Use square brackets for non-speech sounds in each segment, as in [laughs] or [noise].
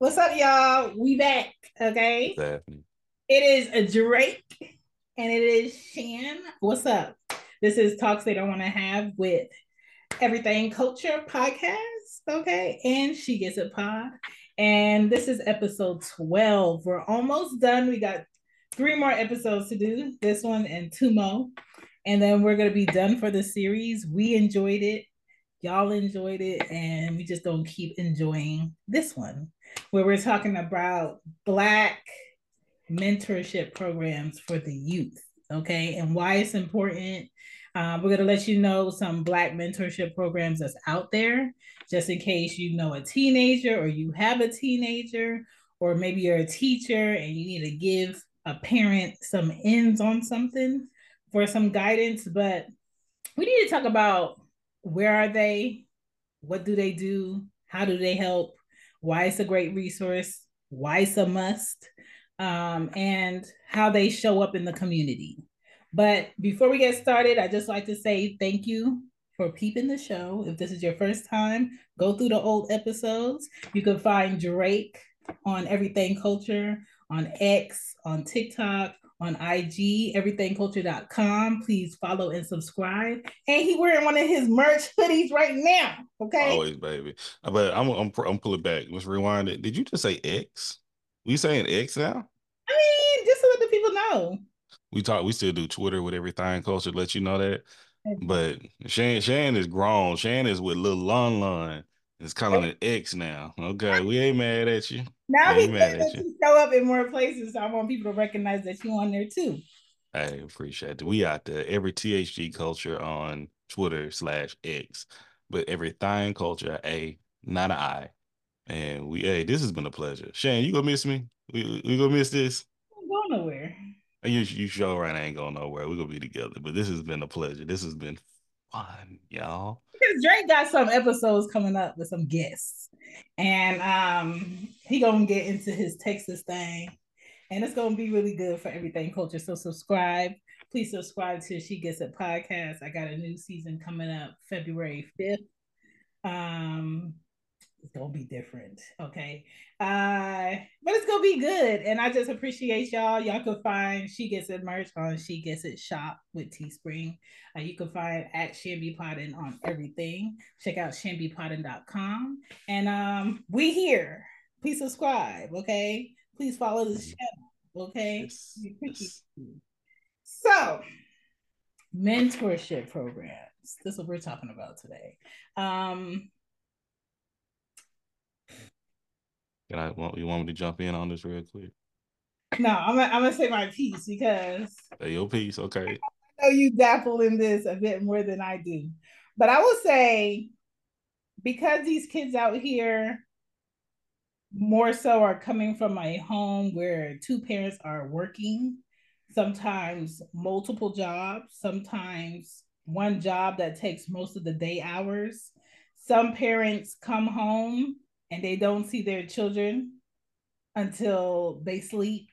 What's up, y'all? We back. Okay. It is a Drake and it is Chan. What's up? This is Talks They Don't Want to Have with Everythang Culture Podcast. Okay. And She Gets It Pod. And this is episode 12. We're almost done. We got three more episodes to do this one and two more. And then we're going to be done for the series. We enjoyed it. Y'all enjoyed it. And we just don't keep enjoying this one where we're talking about Black mentorship programs for the youth. Okay. And why it's important. Uh, we're going to let you know some Black mentorship programs that's out there, just in case you know a teenager or you have a teenager, or maybe you're a teacher and you need to give a parent some ends on something for some guidance. But we need to talk about where are they? What do they do? How do they help? Why it's a great resource, why it's a must, um, and how they show up in the community. But before we get started, I just like to say thank you for peeping the show. If this is your first time, go through the old episodes. You can find Drake on Everythang Culture, on X, on TikTok, on IG, everythangculture.com. Please follow and subscribe. And he wearing one of his merch hoodies right now. Okay. Always, baby. Uh, but I'm I'm I'm pulling back. Let's rewind it. Did you just say X? We saying X now? I mean, just to let the people know. We talk. We still do Twitter with everythang culture. Let you know that. But Chan Chan is grown. Chan is with little Lon Lon. It's calling it X now. Okay, we ain't mad at you. Now we mad at you. show up in more places. So I want people to recognize that you on there too. I appreciate it. We out there. Every THG culture on Twitter slash X, but everythang culture A, not an I. And we, hey, this has been a pleasure. Shane, you gonna miss me? We, we gonna miss this? I'm going nowhere. You, you sure right? I ain't going nowhere. We're gonna be together. But this has been a pleasure. This has been fun, y'all. Because Drake got some episodes coming up with some guests, and um, he gonna get into his Texas thing, and it's gonna be really good for everythang culture. So subscribe, please subscribe to She Gets It podcast. I got a new season coming up February fifth. Um, it's gonna be different. Okay. Uh, but it's gonna be good. And I just appreciate y'all. Y'all can find She Gets It merch on She Gets It shop with Teespring. Uh, you can find at Chan Be Poddin on everything. Check out chanbepoddin.com. And um, we here. Please subscribe, okay? Please follow this channel, okay? Yes. So, mentorship programs. This is what we're talking about today. Um, Can I want you want me to jump in on this real quick? No, I'm gonna, I'm gonna say my piece because say your piece, okay. I know you dabble in this a bit more than I do, but I will say because these kids out here more so are coming from a home where two parents are working, sometimes multiple jobs, sometimes one job that takes most of the day hours. Some parents come home and they don't see their children until they sleep.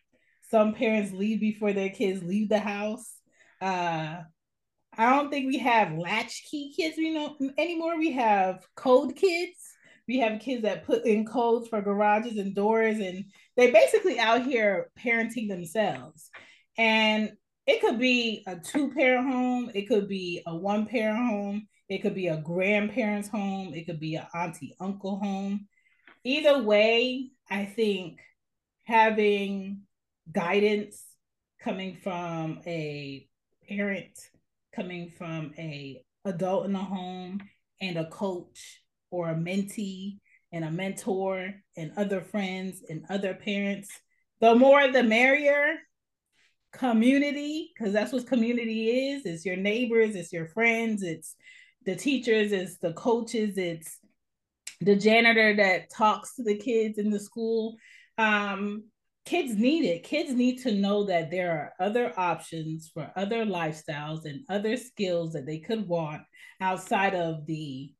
Some parents leave before their kids leave the house. Uh, I don't think we have latchkey kids you know anymore. We have code kids. We have kids that put in codes for garages and doors, and they basically out here parenting themselves. And it could be a two parent home, it could be a one parent home, it could be a grandparent's home, it could be an auntie uncle home either way, I think having guidance coming from a parent, coming from a adult in the home, and a coach or a mentee and a mentor and other friends and other parents, the more the merrier. Community, because that's what community is. It's your neighbors, it's your friends, it's the teachers, it's the coaches, it's the janitor that talks to the kids in the school. Um, kids need it. Kids need to know that there are other options for other lifestyles and other skills that they could want outside of the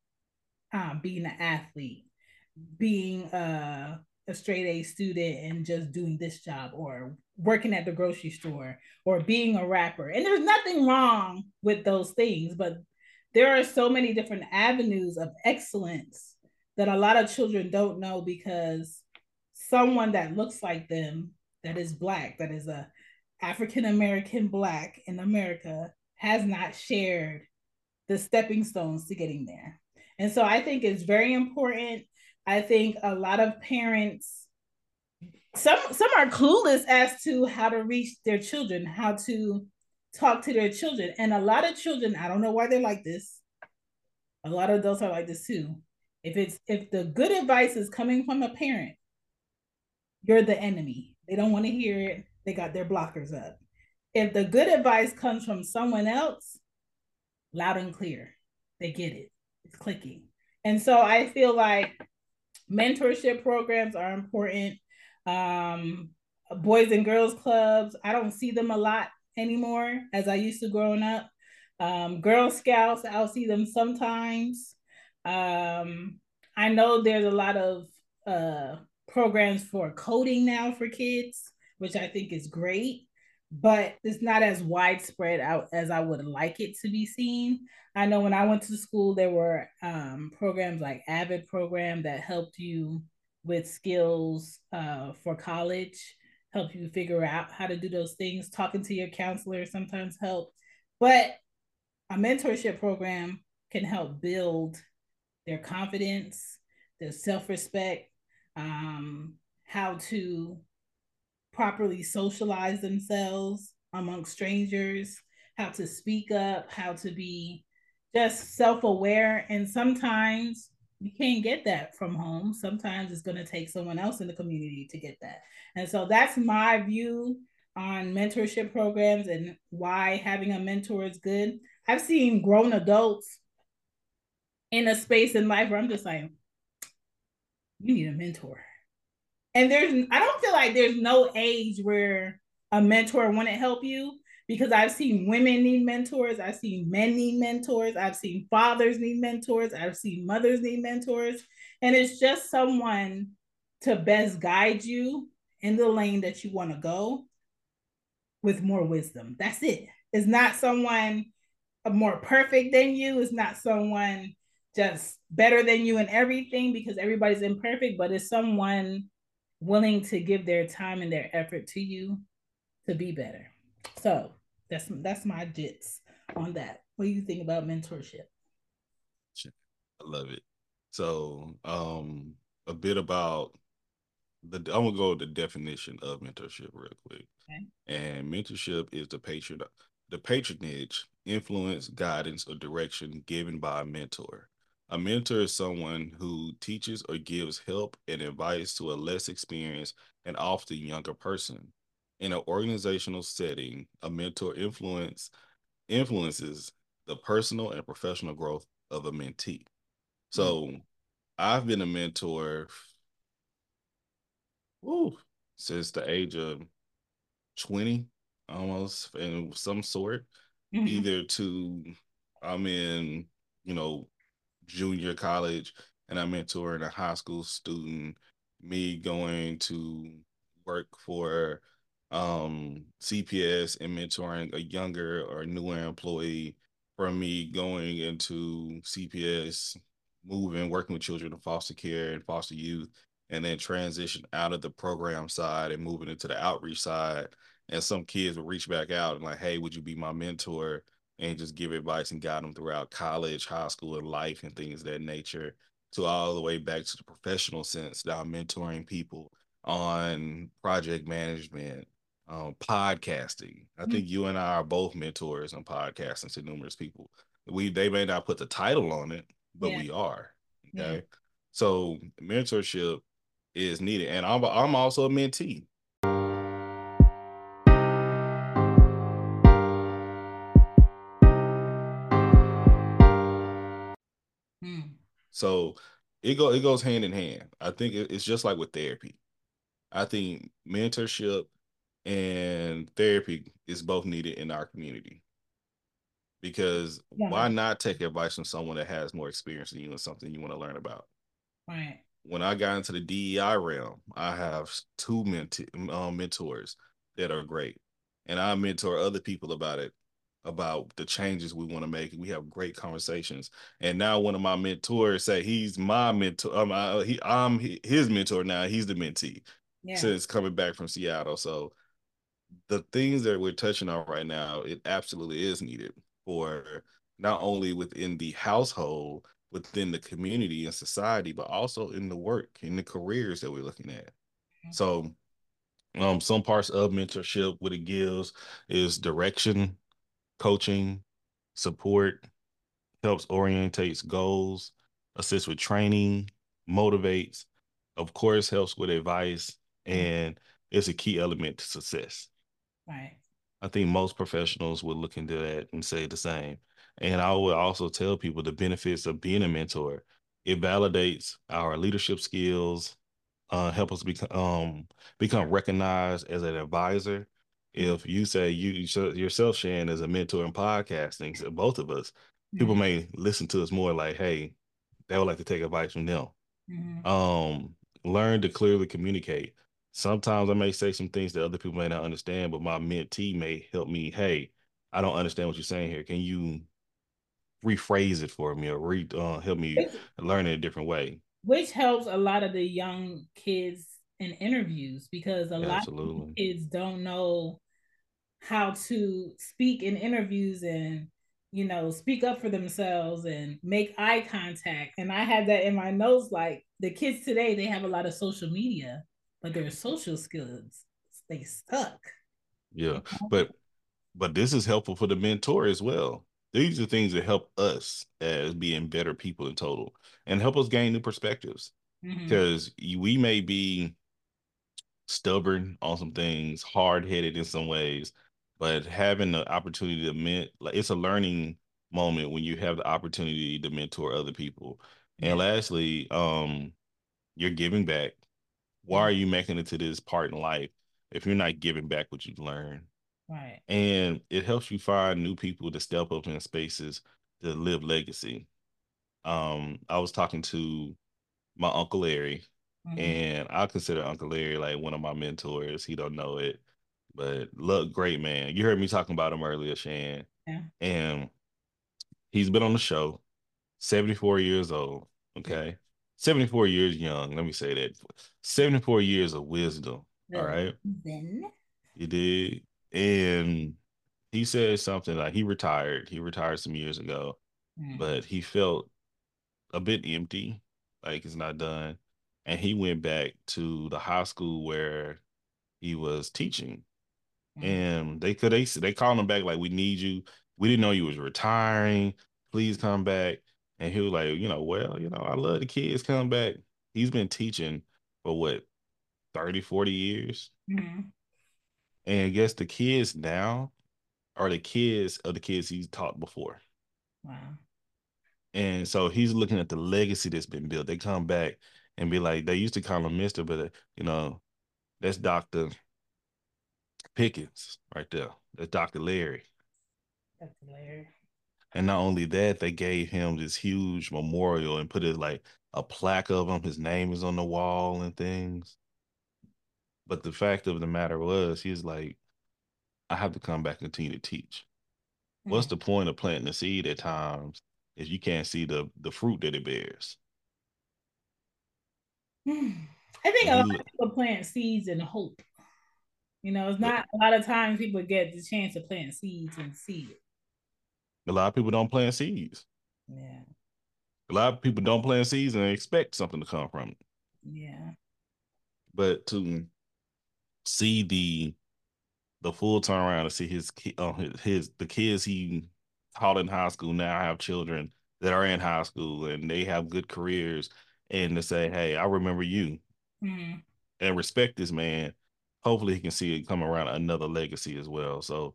um, being an athlete, being a, a straight A student and just doing this job or working at the grocery store or being a rapper. And there's nothing wrong with those things, but there are so many different avenues of excellence that a lot of children don't know because someone that looks like them that is black, that is a African American black in America has not shared the stepping stones to getting there. And so I think it's very important. I think a lot of parents some some are clueless as to how to reach their children, how to talk to their children. And a lot of children, I don't know why they're like this. A lot of adults are like this too. If it's if the good advice is coming from a parent, you're the enemy. They don't want to hear it. They got their blockers up. If the good advice comes from someone else, loud and clear, they get it. It's clicking. And so I feel like mentorship programs are important. Um, boys and girls clubs, I don't see them a lot anymore as I used to growing up. Um, Girl Scouts, I'll see them sometimes. Um, I know there's a lot of uh, programs for coding now for kids, which I think is great, but it's not as widespread out as I would like it to be seen. I know when I went to school, there were um, programs like Avid program that helped you with skills uh, for college, help you figure out how to do those things. Talking to your counselor sometimes help, but a mentorship program can help build their confidence, their self respect, um, how to properly socialize themselves among strangers, how to speak up, how to be just self aware. And sometimes you can't get that from home. Sometimes it's going to take someone else in the community to get that. And so that's my view on mentorship programs and why having a mentor is good. I've seen grown adults in a space in life where I'm just like, you need a mentor. And there's, I don't feel like there's no age where a mentor wouldn't help you because I've seen women need mentors, I've seen men need mentors, I've seen fathers need mentors, I've seen mothers need mentors. And it's just someone to best guide you in the lane that you want to go with more wisdom. That's it. It's not someone more perfect than you, it's not someone just better than you in everything because everybody's imperfect, but it's someone willing to give their time and their effort to you to be better. So that's that's my jits on that. What do you think about mentorship? I love it. So um a bit about the I'm gonna go with the definition of mentorship real quick. Okay. And mentorship is the patron the patronage, influence, guidance, or direction given by a mentor. A mentor is someone who teaches or gives help and advice to a less experienced and often younger person. In an organizational setting, a mentor influence influences the personal and professional growth of a mentee. So mm-hmm. I've been a mentor woo, since the age of 20, almost in some sort, mm-hmm. either to I'm in, you know, junior college and I'm mentoring a high school student, me going to work for um, CPS and mentoring a younger or newer employee, from me going into CPS, moving, working with children in foster care and foster youth, and then transition out of the program side and moving into the outreach side. And some kids will reach back out and like, hey, would you be my mentor? And just give advice and guide them throughout college, high school, and life and things of that nature to all the way back to the professional sense that I'm mentoring people on project management, um, podcasting. I mm-hmm. think you and I are both mentors on podcasting to numerous people. We they may not put the title on it, but yeah. we are. Okay. Yeah. So mentorship is needed. And I'm I'm also a mentee. So it go it goes hand in hand. I think it's just like with therapy. I think mentorship and therapy is both needed in our community. Because yeah. why not take advice from someone that has more experience than you and something you want to learn about? Right. When I got into the DEI realm, I have two ment- um, mentors that are great, and I mentor other people about it about the changes we want to make. We have great conversations. And now one of my mentors say he's my mentor. Um, I, he, I'm his mentor now. He's the mentee. yeah. since coming back from Seattle. So the things that we're touching on right now, it absolutely is needed for not only within the household, within the community and society, but also in the work, in the careers that we're looking at. Mm-hmm. So um, some parts of mentorship, what it gives is direction, coaching, support, helps orientates goals, assists with training, motivates, of course, helps with advice, and it's a key element to success. Right. I think most professionals would look into that and say the same. And I would also tell people the benefits of being a mentor. It validates our leadership skills, uh, help us become um, become recognized as an advisor. If you say you yourself, Chan, as a mentor in podcasting, so both of us, mm-hmm. people may listen to us more like, hey, they would like to take advice from them. Mm-hmm. Um, learn to clearly communicate. Sometimes I may say some things that other people may not understand, but my mentee may help me. Hey, I don't understand what you're saying here. Can you rephrase it for me or re, uh, help me learn it a different way? which helps a lot of the young kids in interviews because a Absolutely. lot of kids don't know how to speak in interviews and you know speak up for themselves and make eye contact and i had that in my notes like the kids today they have a lot of social media but their social skills they suck yeah but but this is helpful for the mentor as well these are things that help us as being better people in total and help us gain new perspectives. Because mm-hmm. we may be stubborn on some things, hard headed in some ways, but having the opportunity to ment, like it's a learning moment when you have the opportunity to mentor other people. And lastly, um, you're giving back. Why are you making it to this part in life if you're not giving back what you've learned? Right. And it helps you find new people to step up in spaces to live legacy. Um, I was talking to my uncle Larry, mm-hmm. and I consider Uncle Larry like one of my mentors. He don't know it, but look, great man. You heard me talking about him earlier, Chan. Yeah. And he's been on the show, 74 years old. Okay. 74 years young. Let me say that. 74 years of wisdom. all right. Then you did and he said something like he retired. He retired some years ago, mm. but he felt a bit empty, like it's not done. And he went back to the high school where he was teaching. Mm. And they could they they called him back like we need you. We didn't know you was retiring. Please come back. And he was like, you know, well, you know, I love the kids come back. He's been teaching for what 30, 40 years. Mm-hmm. And I guess the kids now are the kids of the kids he's taught before. Wow. And so he's looking at the legacy that's been built. They come back and be like, they used to call him Mister, but uh, you know, that's Doctor Pickens right there. That's Doctor Larry. Dr. Larry. And not only that, they gave him this huge memorial and put it like a plaque of him. His name is on the wall and things. But the fact of the matter was, he's like, I have to come back and continue to teach. Mm-hmm. What's the point of planting a seed at times if you can't see the the fruit that it bears? [sighs] I think a lot of people plant seeds in hope. You know, it's not a lot of times people get the chance to plant seeds and see it. A lot of people don't plant seeds. Yeah. A lot of people don't plant seeds and expect something to come from it. Yeah. But to see the the full turnaround to see his uh, his the kids he taught in high school now have children that are in high school and they have good careers and to say hey i remember you mm-hmm. and respect this man hopefully he can see it come around another legacy as well so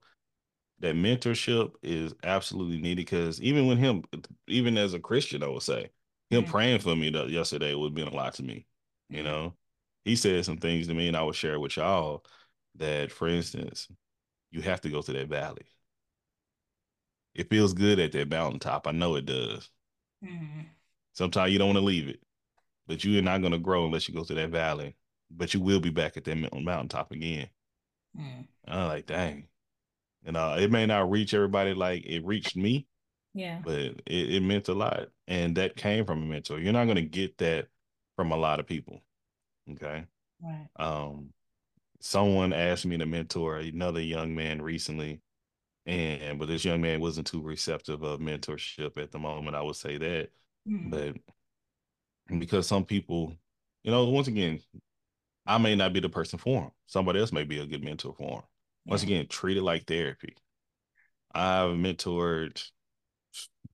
that mentorship is absolutely needed because even when him even as a christian i would say him mm-hmm. praying for me that yesterday would mean a lot to me you know he said some things to me, and I would share with y'all that, for instance, you have to go to that valley. It feels good at that mountaintop. I know it does. Mm-hmm. Sometimes you don't want to leave it, but you're not going to grow unless you go to that valley. But you will be back at that mountaintop again. Mm. I'm like, dang. And uh, it may not reach everybody like it reached me. Yeah. But it, it meant a lot. And that came from a mentor. You're not going to get that from a lot of people. Okay. Right. Um, someone asked me to mentor another young man recently, and but this young man wasn't too receptive of mentorship at the moment. I would say that, mm-hmm. but because some people, you know, once again, I may not be the person for him. Somebody else may be a good mentor for him. Once yeah. again, treat it like therapy. I've mentored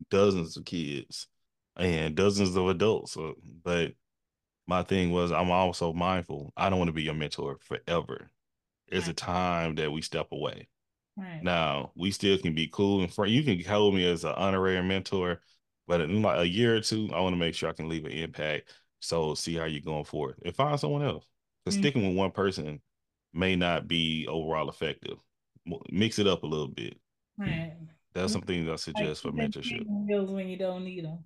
dozens of kids and dozens of adults, uh, but my thing was I'm also mindful. I don't want to be your mentor forever. It's right. a time that we step away. Right. Now we still can be cool and friend. You can hold me as an honorary mentor, but in like a year or two, I want to make sure I can leave an impact. So see how you're going forward and find someone else. Because mm-hmm. sticking with one person may not be overall effective. Mix it up a little bit. Right. That's something I suggest like for mentorship. Skills when you don't need them.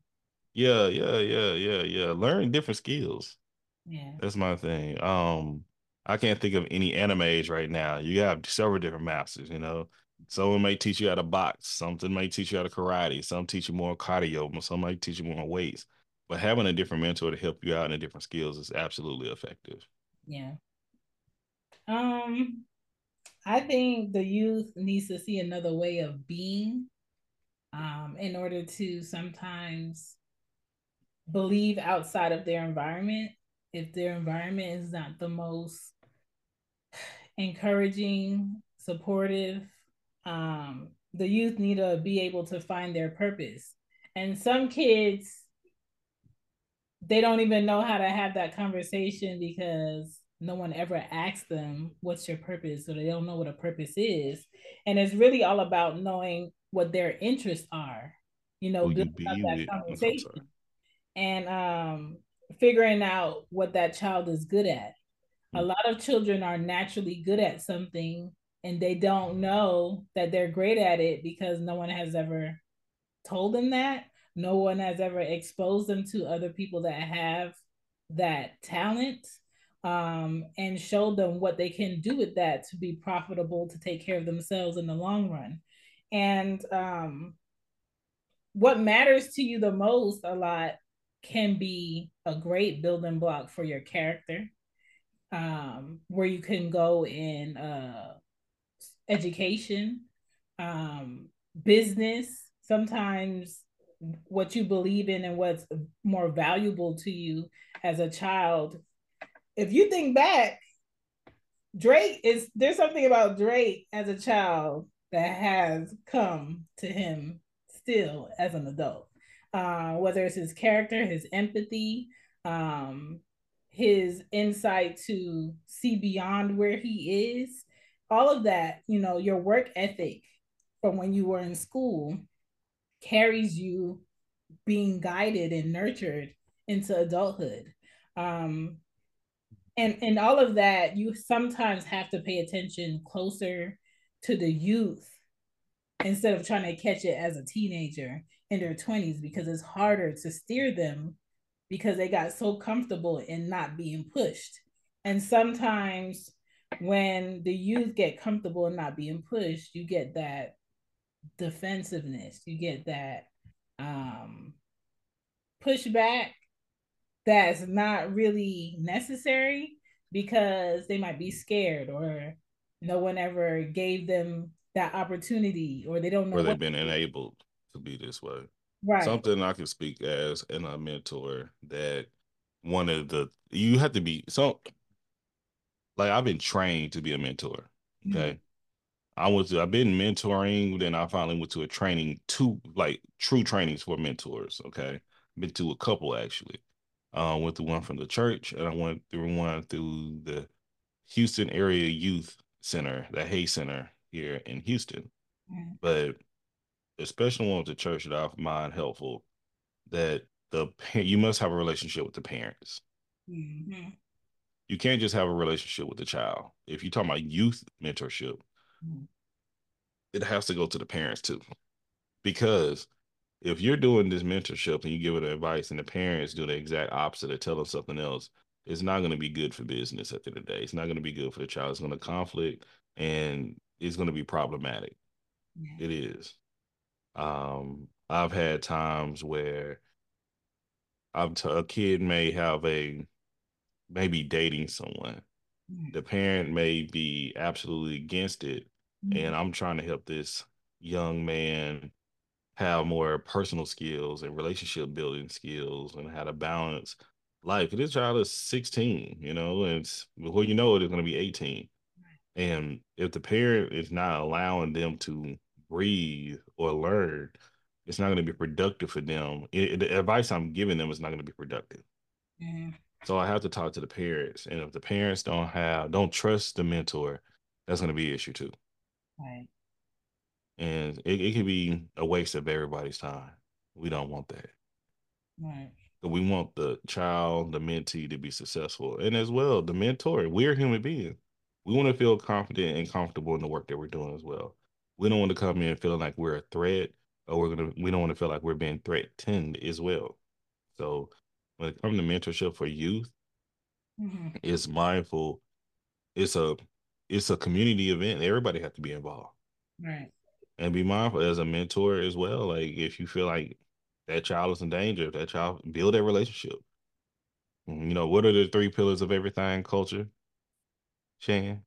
Yeah, yeah, yeah, yeah, yeah. Learn different skills. Yeah. That's my thing. Um, I can't think of any animes right now. You have several different masters, you know. Someone may teach you how to box, something may teach you how to karate, some teach you more cardio, some might teach you more weights. But having a different mentor to help you out in the different skills is absolutely effective. Yeah. Um, I think the youth needs to see another way of being um, in order to sometimes believe outside of their environment. If their environment is not the most encouraging, supportive, um, the youth need to be able to find their purpose. And some kids, they don't even know how to have that conversation because no one ever asks them what's your purpose? So they don't know what a purpose is. And it's really all about knowing what their interests are you know up that conversation and um figuring out what that child is good at. Mm-hmm. a mm. lot of children are naturally good at something and they don't know that they're great at it because no one has ever told them that no one has ever exposed them to other people that have that talent um, and showed them what they can do with that to be profitable to take care of themselves in the long run. And um, what matters to you the most a lot can be a great building block for your character, um, where you can go in uh, education, um, business. Sometimes what you believe in and what's more valuable to you as a child if you think back, Drake is there's something about Drake as a child that has come to him still as an adult. Uh, whether it's his character, his empathy, um, his insight to see beyond where he is, all of that, you know, your work ethic from when you were in school carries you being guided and nurtured into adulthood. Um, and and all of that you sometimes have to pay attention closer to the youth instead of trying to catch it as a teenager in their 20s because it's harder to steer them because they got so comfortable in not being pushed and sometimes when the youth get comfortable in not being pushed you get that defensiveness. You get that um pushback that's not really necessary because they might be scared or no one ever gave them that opportunity or they don't know or they've been enabled to be this way. Right. Something i can speak as in a mentor that one of the you have to be so like i've been trained to be a mentor okay? mm-hmm. I was I've been mentoring, then I finally went to a training, two like true trainings for mentors. Okay. Been to a couple actually. Uh, went through one from the church, and I went through one through the Houston Area Youth Center, the Hay Center here in Houston. Mm-hmm. But especially one with the church that I find helpful, that the you must have a relationship with the parents. Mm-hmm. You can't just have a relationship with the child. If you're talking about youth mentorship. It has to go to the parents too, because if you're doing this mentorship and you give it advice and the parents do the exact opposite or tell them something else, it's not going to be good for business at the end of the day. It's not going to be good for the child. It's going to conflict and it's going to be problematic. Yeah. It is. Um, I've had times where I've t- a kid may have a maybe dating someone the parent may be absolutely against it. And i'm trying to help this young man have more personal skills and relationship building skills and how to balance life. This child is 16, you know, and it's, before you know it, it's going to be 18. And if the parent is not allowing them to breathe or learn, it's not going to be productive for them. It, the advice I'm giving them is not going to be productive. Mhm. So I have to talk to the parents, and if the parents don't have, don't trust the mentor, that's going to be an issue too. Right. And it, it could be a waste of everybody's time. We don't want that. Right. we want the child, the mentee to be successful. And as well, the mentor, we're human beings. We want to feel confident and comfortable in the work that we're doing as well. We don't want to come in feeling like we're a threat or we're gonna we don't want to feel like we're being threatened as well. So when it comes to mentorship for youth, Mhm. it's mindful, it's a it's a community event. Everybody has to be involved. Right. And be mindful as a mentor as well. Like if you feel like that child is in danger, that child build that relationship. Mm-hmm. You know, what are the three pillars of everythang culture? Chan?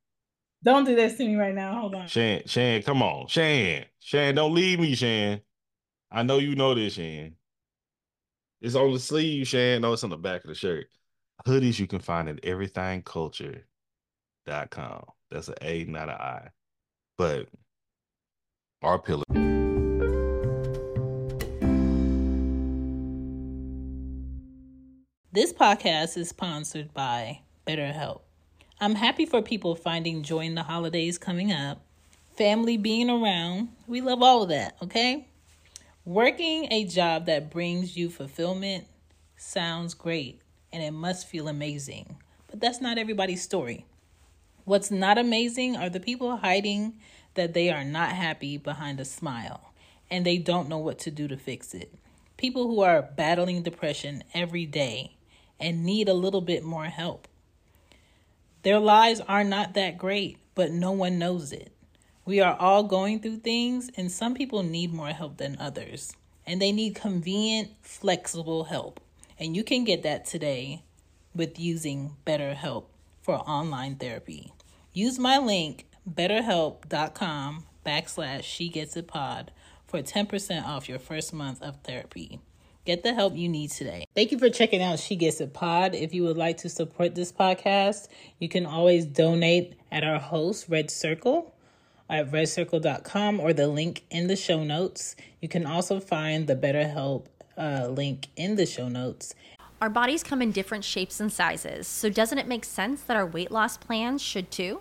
Don't do this to me right now. Hold on. Chan, Chan, come on. Chan. Chan, don't leave me, Chan. I know you know this, Chan. It's on the sleeve, Shan. No, it's on the back of the shirt. Hoodies you can find at everythangculture.com. That's an A, not an I. But our pillar. This podcast is sponsored by BetterHelp. I'm happy for people finding joy in the holidays coming up, family being around. We love all of that, okay? Working a job that brings you fulfillment sounds great and it must feel amazing, but that's not everybody's story. What's not amazing are the people hiding that they are not happy behind a smile and they don't know what to do to fix it. People who are battling depression every day and need a little bit more help. Their lives are not that great, but no one knows it. We are all going through things, and some people need more help than others. And they need convenient, flexible help. And you can get that today with using BetterHelp for online therapy. Use my link, betterhelp.com backslash she gets it pod for 10% off your first month of therapy. Get the help you need today. Thank you for checking out She Gets It Pod. If you would like to support this podcast, you can always donate at our host, Red Circle, at redcircle.com or the link in the show notes. You can also find the BetterHelp uh, link in the show notes. Our bodies come in different shapes and sizes, so doesn't it make sense that our weight loss plans should too?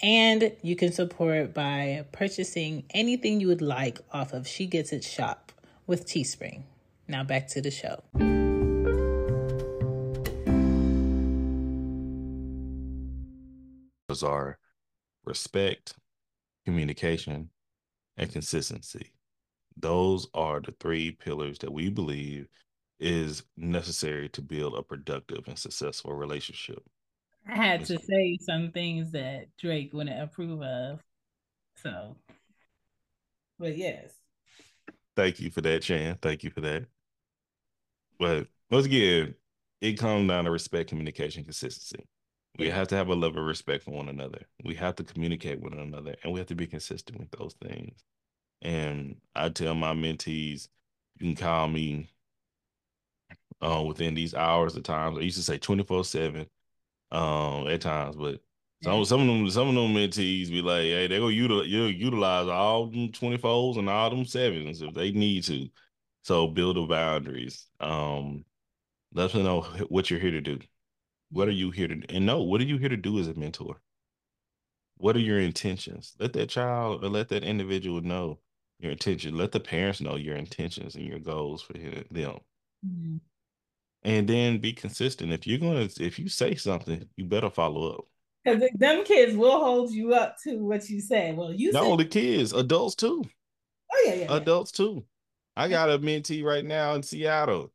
And you can support by purchasing anything you would like off of She Gets It Shop with Teespring. Now back to the show. Those are respect, communication, and consistency. Those are the three pillars that we believe is necessary to build a productive and successful relationship. I had to say some things that Drake wouldn't approve of. So, but yes. Thank you for that, Chan. Thank you for that. But once again, it comes down to respect, communication, consistency. We have to have a level of respect for one another. We have to communicate with one another, and we have to be consistent with those things. And I tell my mentees, you can call me uh, within these hours of times. I used to say 24 7 um, at times, but Some some of them some of them mentees be like, hey, they go utilize utilize all them 24s and all them sevens if they need to. So build the boundaries. Um, let them know what you're here to do. What are you here to and no, what are you here to do as a mentor? What are your intentions? Let that child or let that individual know your intention. Let the parents know your intentions and your goals for them. Mm-hmm. And then be consistent. If you're gonna if you say something, you better follow up. Because them kids will hold you up to what you say. Well, you say not only kids, adults too. Oh yeah, yeah. Adults yeah. too. I got a mentee right now in Seattle.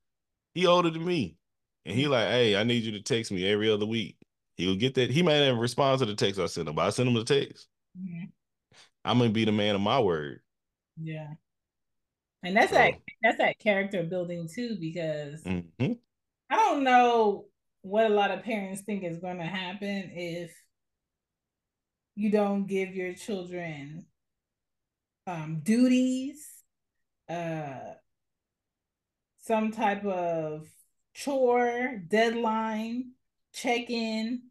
He older than me. And he mm-hmm. like, hey, I need you to text me every other week. He'll get that. He might not respond to the text I send him, but I send him the text. Mm-hmm. I'm gonna be the man of my word. Yeah. And that's so. that that's that character building too, because mm-hmm. I don't know what a lot of parents think is going to happen if you don't give your children um, duties, uh, some type of chore, deadline, check in,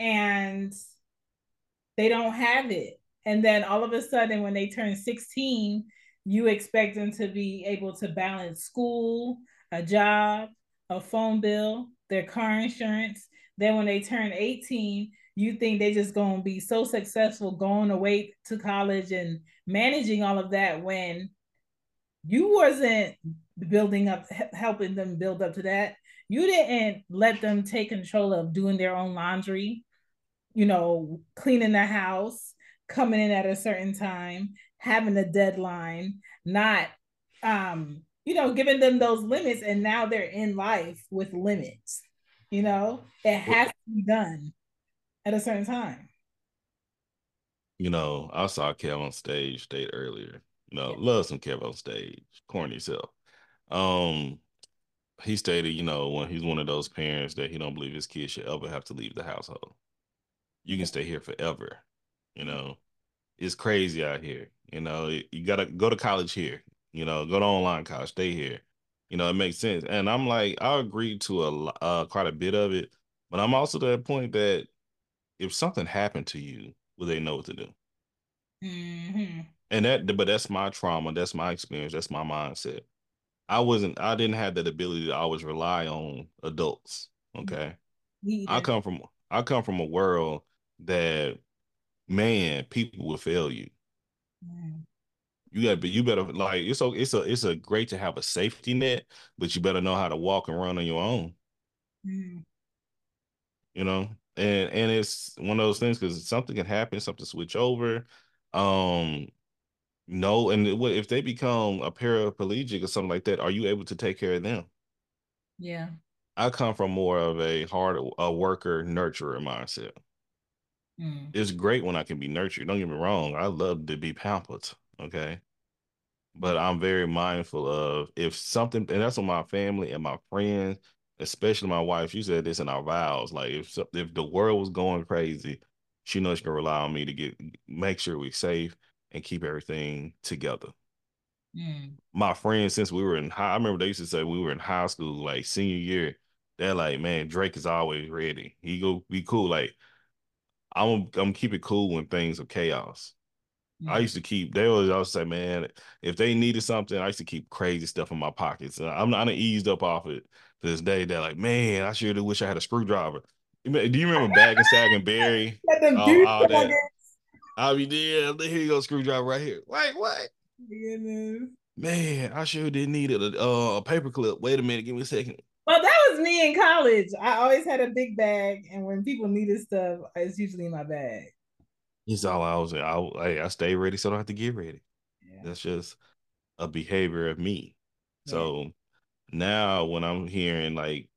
and they don't have it. And then all of a sudden, when they turn 16, you expect them to be able to balance school, a job, a phone bill, their car insurance. Then when they turn 18, you think they're just going to be so successful going away to college and managing all of that when you wasn't building up helping them build up to that you didn't let them take control of doing their own laundry you know cleaning the house coming in at a certain time having a deadline not um you know giving them those limits and now they're in life with limits you know it has to be done at a certain time. You know, I saw KevOnStage state earlier. You know, yeah. love some KevOnStage, corny self. Um, he stated, you know, when he's one of those parents that he don't believe his kid should ever have to leave the household. You can stay here forever. You know, it's crazy out here. You know, you gotta go to college here. You know, go to online college, stay here. You know, it makes sense. And I'm like, I agree to a uh, quite a bit of it, but I'm also to the point that if something happened to you, will they know what to do? Mm-hmm. And that, but that's my trauma. That's my experience. That's my mindset. I wasn't. I didn't have that ability to always rely on adults. Okay. I come from. I come from a world that, man, people will fail you. Mm. You got, but you better like it's a, it's a, it's a great to have a safety net, but you better know how to walk and run on your own. Mm. You know, and and it's one of those things because something can happen, something switch over. Um, no, and if they become a paraplegic or something like that, are you able to take care of them? Yeah. I come from more of a hard a worker nurturer mindset. Mm. It's great when I can be nurtured. Don't get me wrong. I love to be pampered. Okay. But I'm very mindful of if something, and that's what my family and my friends especially my wife, she said this in our vows. Like if if the world was going crazy, she knows she can rely on me to get make sure we're safe and keep everything together. Mm. My friends, since we were in high, I remember they used to say we were in high school, like senior year. They're like, man, Drake is always ready. He go be cool. Like I'm, I'm keep it cool when things are chaos. I used to keep. They always, always say, man, if they needed something, I used to keep crazy stuff in my pockets. I'm not eased up off it to this day. They're like, man, I sure do wish I had a screwdriver. Do you remember Bag and Sag and Barry? [laughs] all, all that. I'll be there. Here you go, screwdriver right here. Wait, what? Man, I sure did need a, uh, a paper clip. Wait a minute, give me a second. Well, that was me in college. I always had a big bag, and when people needed stuff, it's usually in my bag. He's all I was. I I stay ready, so I don't have to get ready. Yeah. That's just a behavior of me. Yeah. So now when I'm hearing like,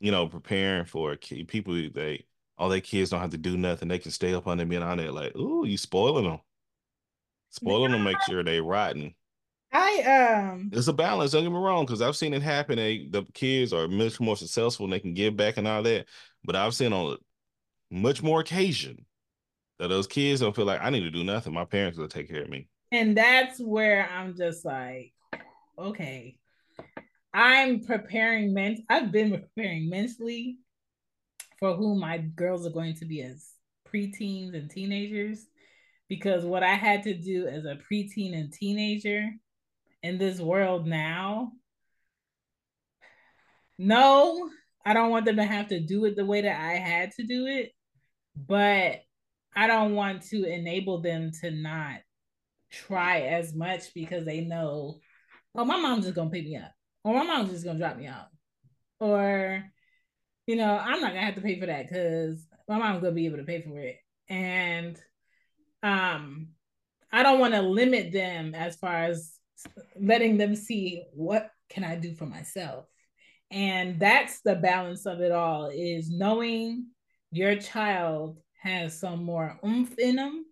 you know, preparing for kid, people, they all their kids don't have to do nothing. They can stay up under me and on there. Like, ooh, you spoiling them. Spoiling them, make sure they rotten. I um it's a balance, don't get me wrong, because I've seen it happen. They the kids are much more successful and they can give back and all that. But I've seen on much more occasion that those kids don't feel like I need to do nothing. My parents will take care of me. And that's where I'm just like, okay, I'm preparing ment. I've been preparing mentally for who my girls are going to be as preteens and teenagers because what I had to do as a preteen and teenager in this world now, no, I don't want them to have to do it the way that I had to do it, but I don't want to enable them to not try as much because they know, oh, my mom's just gonna pick me up, or my mom's just gonna drop me off, or you know, I'm not gonna have to pay for that because my mom's gonna be able to pay for it. And um I don't want to limit them as far as letting them see what can I do for myself. And that's the balance of it all is knowing your child has some more oomph in them,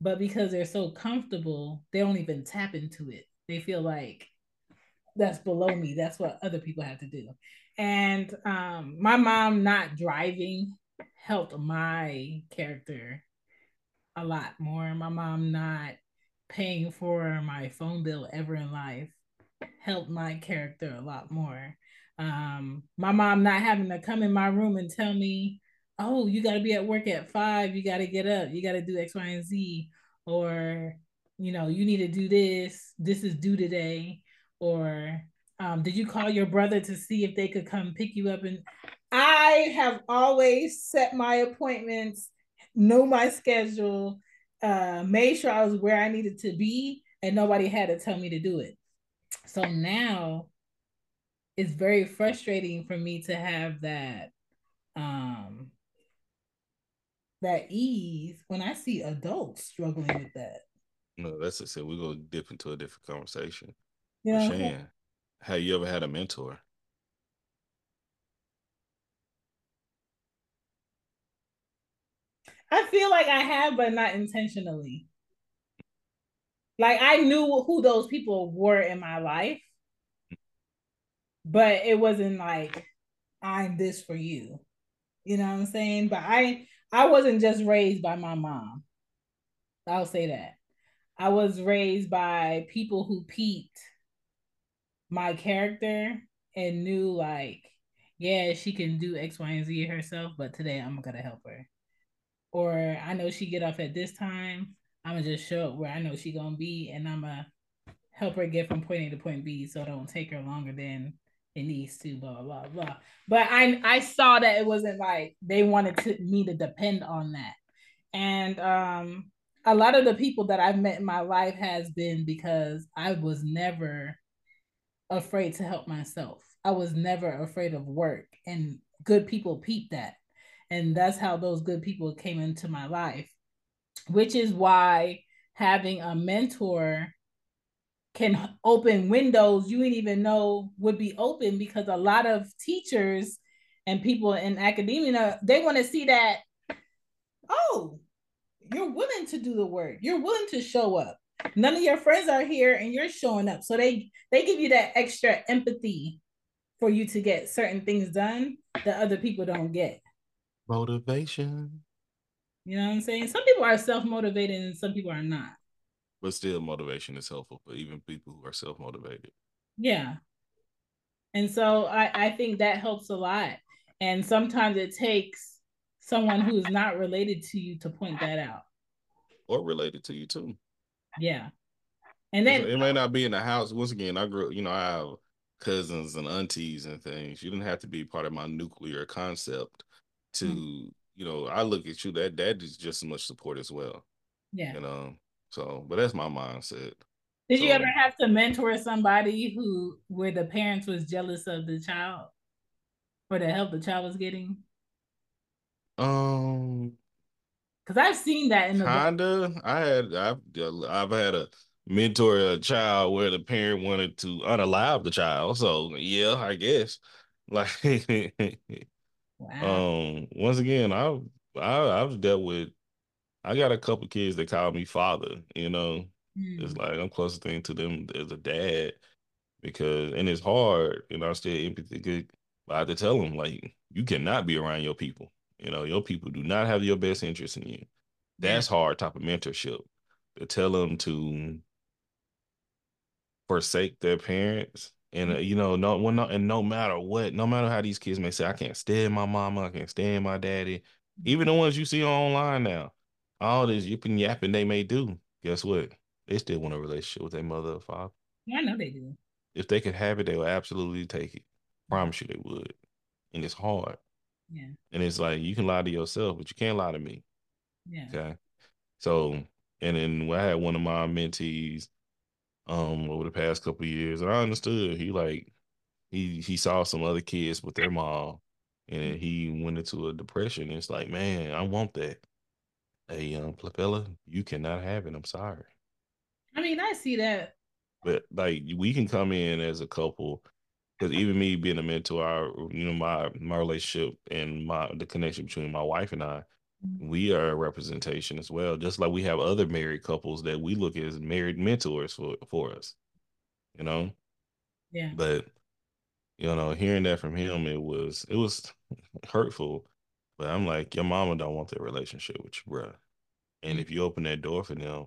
but because they're so comfortable, they don't even tap into it. They feel like that's below me. That's what other people have to do. And um, my mom not driving helped my character a lot more. My mom not paying for my phone bill ever in life helped my character a lot more. Um, my mom not having to come in my room and tell me, oh, you got to be at work at five, you got to get up, you got to do X, Y, and Z, or, you know, you need to do this, this is due today, or um, did you call your brother to see if they could come pick you up? And I have always set my appointments, know my schedule, uh, made sure I was where I needed to be, and nobody had to tell me to do it. So now it's very frustrating for me to have that um that ease when I see adults struggling with that. No, that's it. said. we're gonna dip into a different conversation. Yeah. Chan, have you ever had a mentor? I feel like I have, but not intentionally. Like I knew who those people were in my life, but it wasn't like I'm this for you. You know what I'm saying? But I I wasn't just raised by my mom. I'll say that. I was raised by people who peaked my character and knew like, yeah, she can do X, Y, and Z herself, but today I'm gonna help her or I know she get off at this time. I'm gonna just show up where I know she gonna be, and I'm gonna help her get from point A to point B, so it don't take her longer than it needs to. Blah blah blah. blah. But I I saw that it wasn't like they wanted to, me to depend on that, and um, a lot of the people that I've met in my life has been because I was never afraid to help myself. I was never afraid of work, and good people peep that and that's how those good people came into my life which is why having a mentor can open windows you didn't even know would be open because a lot of teachers and people in academia they want to see that oh you're willing to do the work you're willing to show up none of your friends are here and you're showing up so they they give you that extra empathy for you to get certain things done that other people don't get Motivation. You know what I'm saying? Some people are self motivated and some people are not. But still, motivation is helpful for even people who are self motivated. Yeah. And so I, I think that helps a lot. And sometimes it takes someone who is not related to you to point that out. Or related to you too. Yeah. And then it may not be in the house. Once again, I grew, you know, I have cousins and aunties and things. You didn't have to be part of my nuclear concept to mm-hmm. you know i look at you that that is just as much support as well yeah you know so but that's my mindset. Did so, you ever have to mentor somebody who where the parents was jealous of the child for the help the child was getting? Um because i've seen that in the kinda. I had i've i've had a mentor a child where the parent wanted to unalive the child. So yeah i guess. [laughs] Like Wow. Um, once again, I've I, I've dealt with. I got a couple kids that call me father. You know, mm. it's like I'm closer thing to them as a dad because, and it's hard. You know, I still empathy. good. But I have to tell them like you cannot be around your people. You know, your people do not have your best interest in you. That's yeah. hard type of mentorship to tell them to forsake their parents And uh, you know, no one, and no matter what, no matter how these kids may say, I can't stand my mama, I can't stand my daddy, even the ones you see online now, all this yipping yapping they may do. Guess what? They still want a relationship with their mother or father. Yeah, I know they do. If they could have it, they will absolutely take it. Promise you they would. And it's hard. Yeah. And it's like you can lie to yourself, but you can't lie to me. Yeah. Okay. So, and then I had one of my mentees um over the past couple years, and I understood he like he he saw some other kids with their mom, and he went into a depression. It's like, man, I want that. Hey, young fella, you cannot have it. I'm sorry. I mean, I see that. But like, we can come in as a couple because even me being a mentor, our, you know, my my relationship and my the connection between my wife and I, Mm-hmm. we are a representation as well. Just like we have other married couples that we look as married mentors for for us, you know. Yeah. But you know, hearing that from him, it was it was hurtful. But I'm like, your mama don't want that relationship with you, bruh. And mm. if you open that door for them,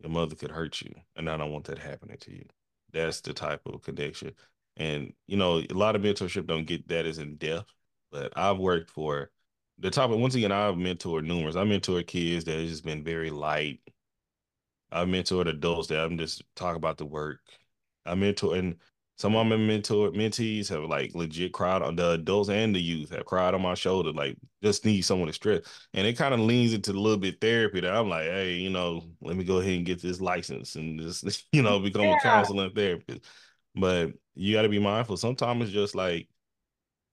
your mother could hurt you, and I don't want that happening to you. That's the type of connection. And you know, a lot of mentorship don't get that as in depth, but I've worked for the topic. Once again, I've mentored numerous. I mentored kids that has just been very light. I've mentored adults that I'm just talk about the work. I mentor and some of my mentor mentees have like legit cried on the adults and the youth have cried on my shoulder, like just need someone to stress. And it kind of leans into a little bit therapy that I'm like, hey, you know, let me go ahead and get this license and just, [laughs] you know, become Yeah. a counselor and therapist. But you got to be mindful. Sometimes it's just like,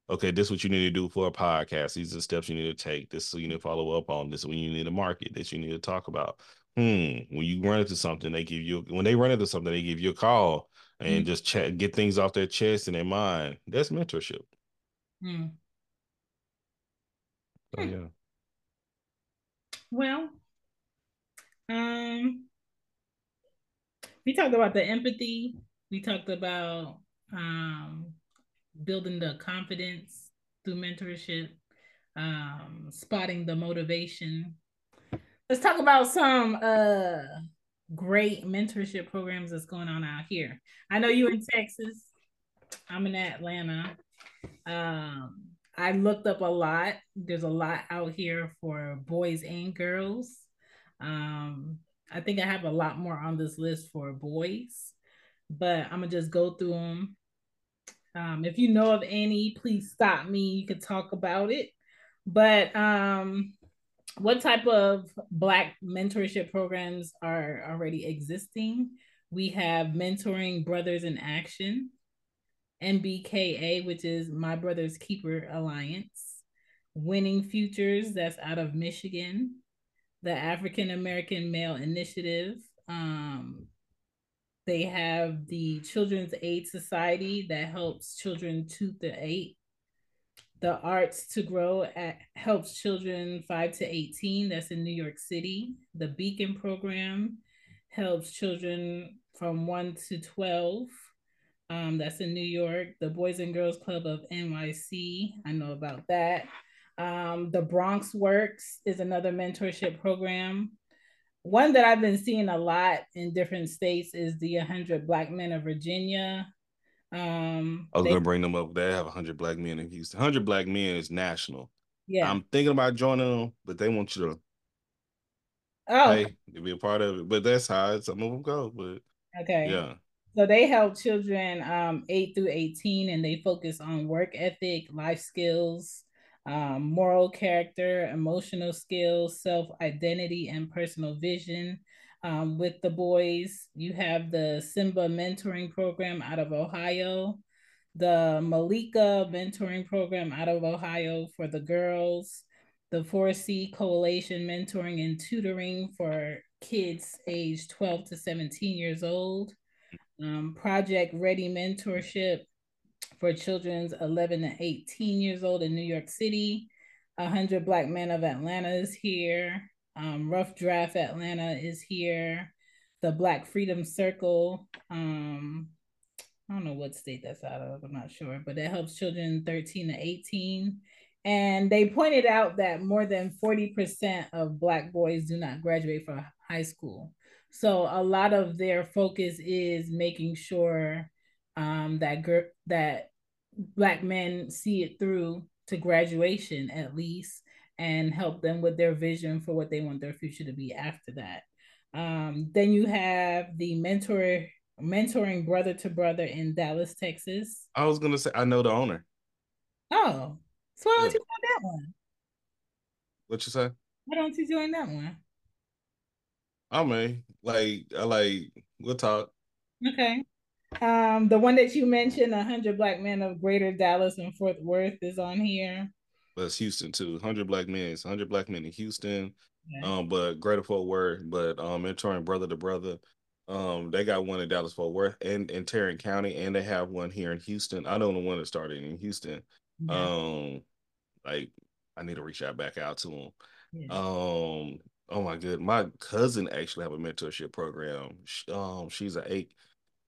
okay, this is what you need to do for a podcast. These are the steps you need to take. This is what you need to follow up on. This is when you need to market. This you need to talk about. Hmm. When you run into something, they give you when they run into something, they give you a call and Mhm. just chat, get things off their chest and their mind. That's mentorship. So Hmm. yeah. Well, um, we talked about the empathy. We talked about um, building the confidence through mentorship, um, spotting the motivation. Let's talk about some uh, great mentorship programs that's going on out here. I know you in Texas. I'm in Atlanta. Um, I looked up a lot. There's a lot out here for boys and girls. Um, I think I have a lot more on this list for boys, but I'm gonna just go through them. Um, if you know of any, please stop me. You could talk about it. But um, what type of Black mentorship programs are already existing? We have Mentoring Brothers in Action, MBKA, which is My Brother's Keeper Alliance, Winning Futures, that's out of Michigan, the African American Male Initiative. Um, they have the Children's Aid Society that helps children two to eight. The Arts to Grow at, helps children five to 18. That's in New York City. The Beacon program helps children from one to 12. Um, that's in New York. The Boys and Girls Club of NYC. I know about that. Um, the Bronx Works is another mentorship program. One that I've been seeing a lot in different states is the 100 Black Men of Virginia. Um, I was they- gonna bring them up. They have hundred black men in Houston. Hundred black men is national. yeah. I'm thinking about joining them, but they want you to oh, pay to be a part of it. But that's how some of them go. But okay. yeah, So they help children um, 8 through 18 and they focus on work ethic, life skills, um, moral character, emotional skills, self identity, and personal vision. Um, with the boys, you have the Simba Mentoring Program out of Ohio, the Malika Mentoring Program out of Ohio for the girls, the 4C Coalition Mentoring and Tutoring for kids age 12 to 17 years old um, Project Ready Mentorship for children's 11 to 18 years old in New York City. 100 Black Men of Atlanta is here. Um, Rough Draft Atlanta is here. The Black Freedom Circle. Um, I don't know what state that's out of, I'm not sure, but it helps children 13 to 18. And they pointed out that more than 40% of Black boys do not graduate from high school. So a lot of their focus is making sure um, that gr- that black men see it through to graduation at least and help them with their vision for what they want their future to be after that. Um, then you have the mentor mentoring brother to brother in Dallas, Texas. I was gonna say I know the owner. Oh, so why don't you join that one? What you say? Why don't you join that one? I mean, like I like we'll talk. Okay. Um, the one that you mentioned, hundred black men of Greater Dallas and Fort Worth, is on here. It's Houston too. Hundred black men. It's hundred black men in Houston. Yeah. Um, but Greater Fort Worth, but um, mentoring brother to brother. Um, they got one in Dallas Fort Worth and in Tarrant County, and they have one here in Houston. I know the one that started in Houston. Yeah. Um, like I need to reach out back out to them. Yeah. Um, oh my good, my cousin actually have a mentorship program. Um, she's an eight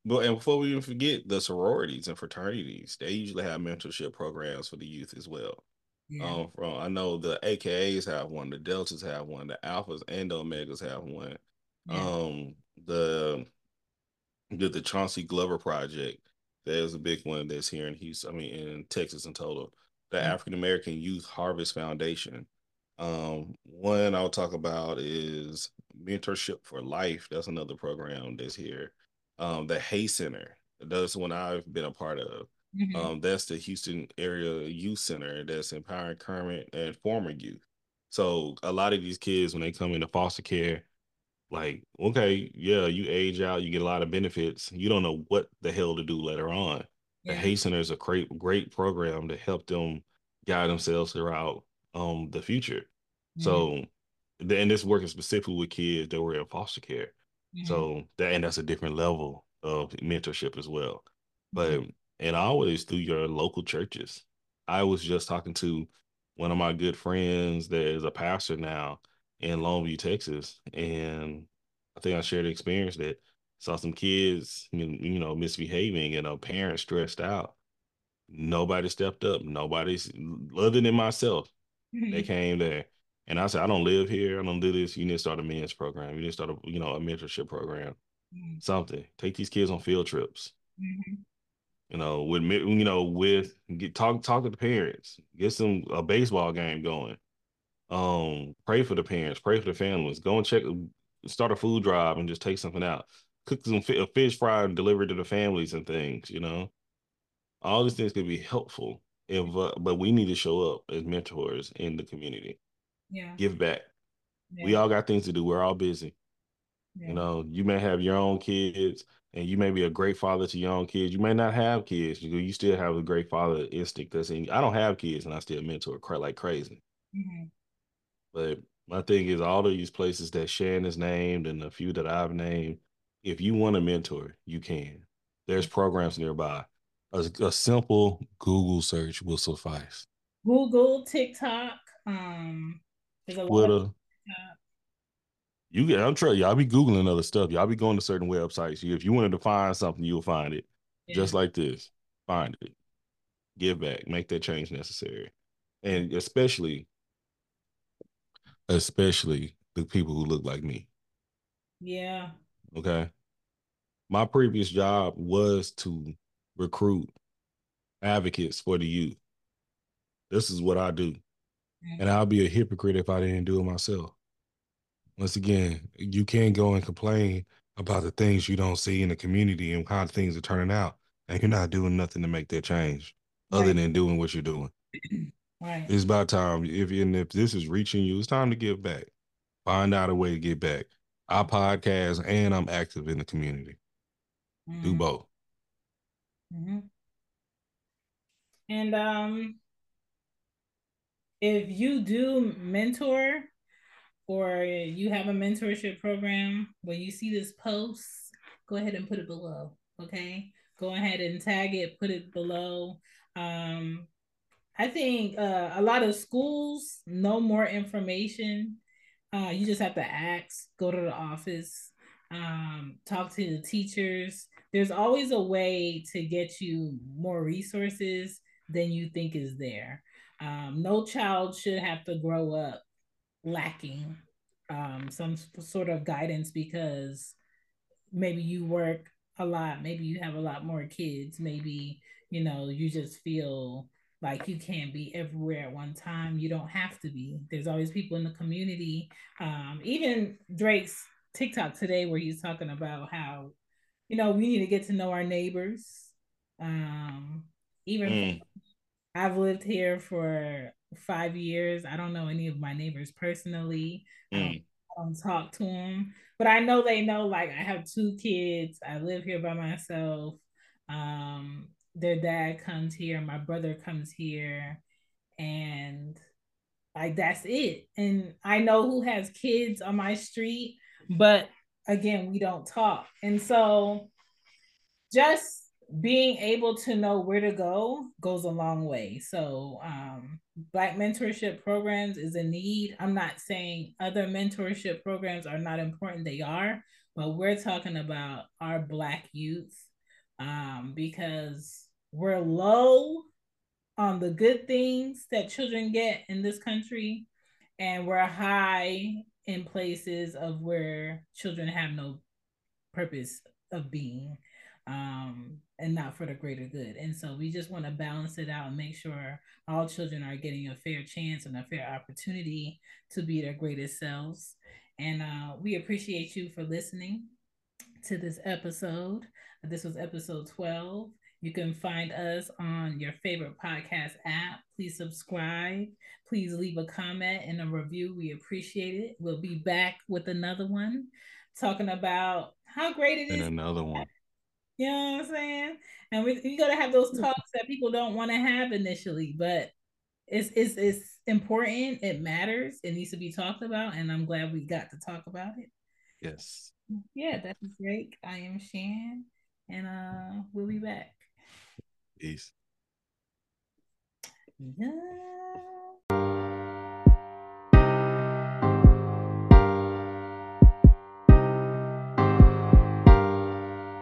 but and before we even forget the sororities and fraternities, they usually have mentorship programs for the youth as well. Yeah. Um, from I know the AKAs have one, the Deltas have one, the Alphas and Omegas have one. Yeah. Um, the the the Chauncey Glover Project, there's a big one that's here in Houston. I mean, in Texas in total. The mm-hmm. African American Youth Harvest Foundation. Um, one I'll talk about is Mentorship for Life. That's another program that's here um, the Hay Center. That's one I've been a part of. Mm-hmm. Um, that's the Houston area youth center that's empowering current and former youth. So a lot of these kids, when they come into foster care, like, okay, yeah, you age out, you get a lot of benefits. You don't know what the hell to do later on. Yeah. The Hay Center is a great, great program to help them guide themselves throughout um the future. Mm-hmm. So, and this working specifically with kids that were in foster care. Mm-hmm. So that and that's a different level of mentorship as well. But mm-hmm. And always through your local churches. I was just talking to one of my good friends that is a pastor now in Longview, Texas, and I think I shared the experience that saw some kids, you know, misbehaving and a parent stressed out. Nobody stepped up. Nobody's other than myself. Mm-hmm. They came there and I said, I don't live here. I don't do this. You need to start a men's program. You need to start a, you know, a mentorship program. Mm-hmm. Something. Take these kids on field trips. Mm-hmm. You know, with you know, with get talk talk to the parents. Get some a baseball game going. Um, pray for the parents. Pray for the families. Go and check. Start a food drive and just take something out. Cook some a fish fry and deliver it to the families and things. You know, all these things could be helpful. If uh, but we need to show up as mentors in the community yeah give back yeah. we all got things to do we're all busy yeah. you know you may have your own kids and you may be a great father to your own kids you may not have kids you, you still have a great father instinct that's in you. i don't have kids and i still mentor like crazy mm-hmm. but my thing is all of these places that Chan has named and a few that I've named, if you want a mentor, you can. There's programs nearby. A, a simple Google search will suffice. Google, TikTok, um, Twitter. You get, I'm trying. Y'all be googling other stuff. Y'all be going to certain websites. If you wanted to find something, you'll find it. Yeah. Just like this, find it, give back, make that change necessary, and especially, especially the people who look like me. Yeah. Okay. My previous job was to recruit advocates for the youth. This is what I do. Mm-hmm. And I'll be a hypocrite if I didn't do it myself. Once again, you can't go and complain about the things you don't see in the community and how things are turning out, and you're not doing nothing to make that change right. other than doing what you're doing. [clears throat] Right. It's about time. If and if this is reaching you, it's time to give back. Find out a way to get back. I podcast and I'm active in the community. Mm-hmm. Do both. Mm-hmm. And um, if you do mentor or you have a mentorship program, when you see this post, go ahead and put it below. Okay. Go ahead and tag it, put it below. Um, I think uh, a lot of schools know more information. Uh, you just have to ask, go to the office, um, talk to the teachers. There's always a way to get you more resources than you think is there. Um, no child should have to grow up lacking um, some sort of guidance because maybe you work a lot. Maybe you have a lot more kids. Maybe, you know, you just feel like you can't be everywhere at one time. You don't have to be. There's always people in the community. Um, even Drake's TikTok today, where he's talking about how, you know, we need to get to know our neighbors. Um, even mm. I've lived here for five years. I don't know any of my neighbors personally. Mm. I, don't, I don't talk to them, but I know they know. Like I have two kids. I live here by myself. Um, their dad comes here. My brother comes here, and like that's it. And I know who has kids on my street, but again, we don't talk. And so, just being able to know where to go goes a long way. So, um, Black mentorship programs is a need. I'm not saying other mentorship programs are not important, they are, but we're talking about our Black youth um, because we're low on the good things that children get in this country, and we're high in places of where children have no purpose of being um, and not for the greater good. And so we just want to balance it out and make sure all children are getting a fair chance and a fair opportunity to be their greatest selves. And uh, we appreciate you for listening to this episode. This was episode 12. You can find us on your favorite podcast app. Please subscribe. Please leave a comment and a review. We appreciate it. We'll be back with another one talking about how great it and is. another one. You know what I'm saying? And we you gotta have those talks that people don't want to have initially, but it's it's it's important. It matters. It needs to be talked about, and I'm glad we got to talk about it. Yes. Yeah, that's great. I am Chan, and uh, we'll be back. Peace. Yeah.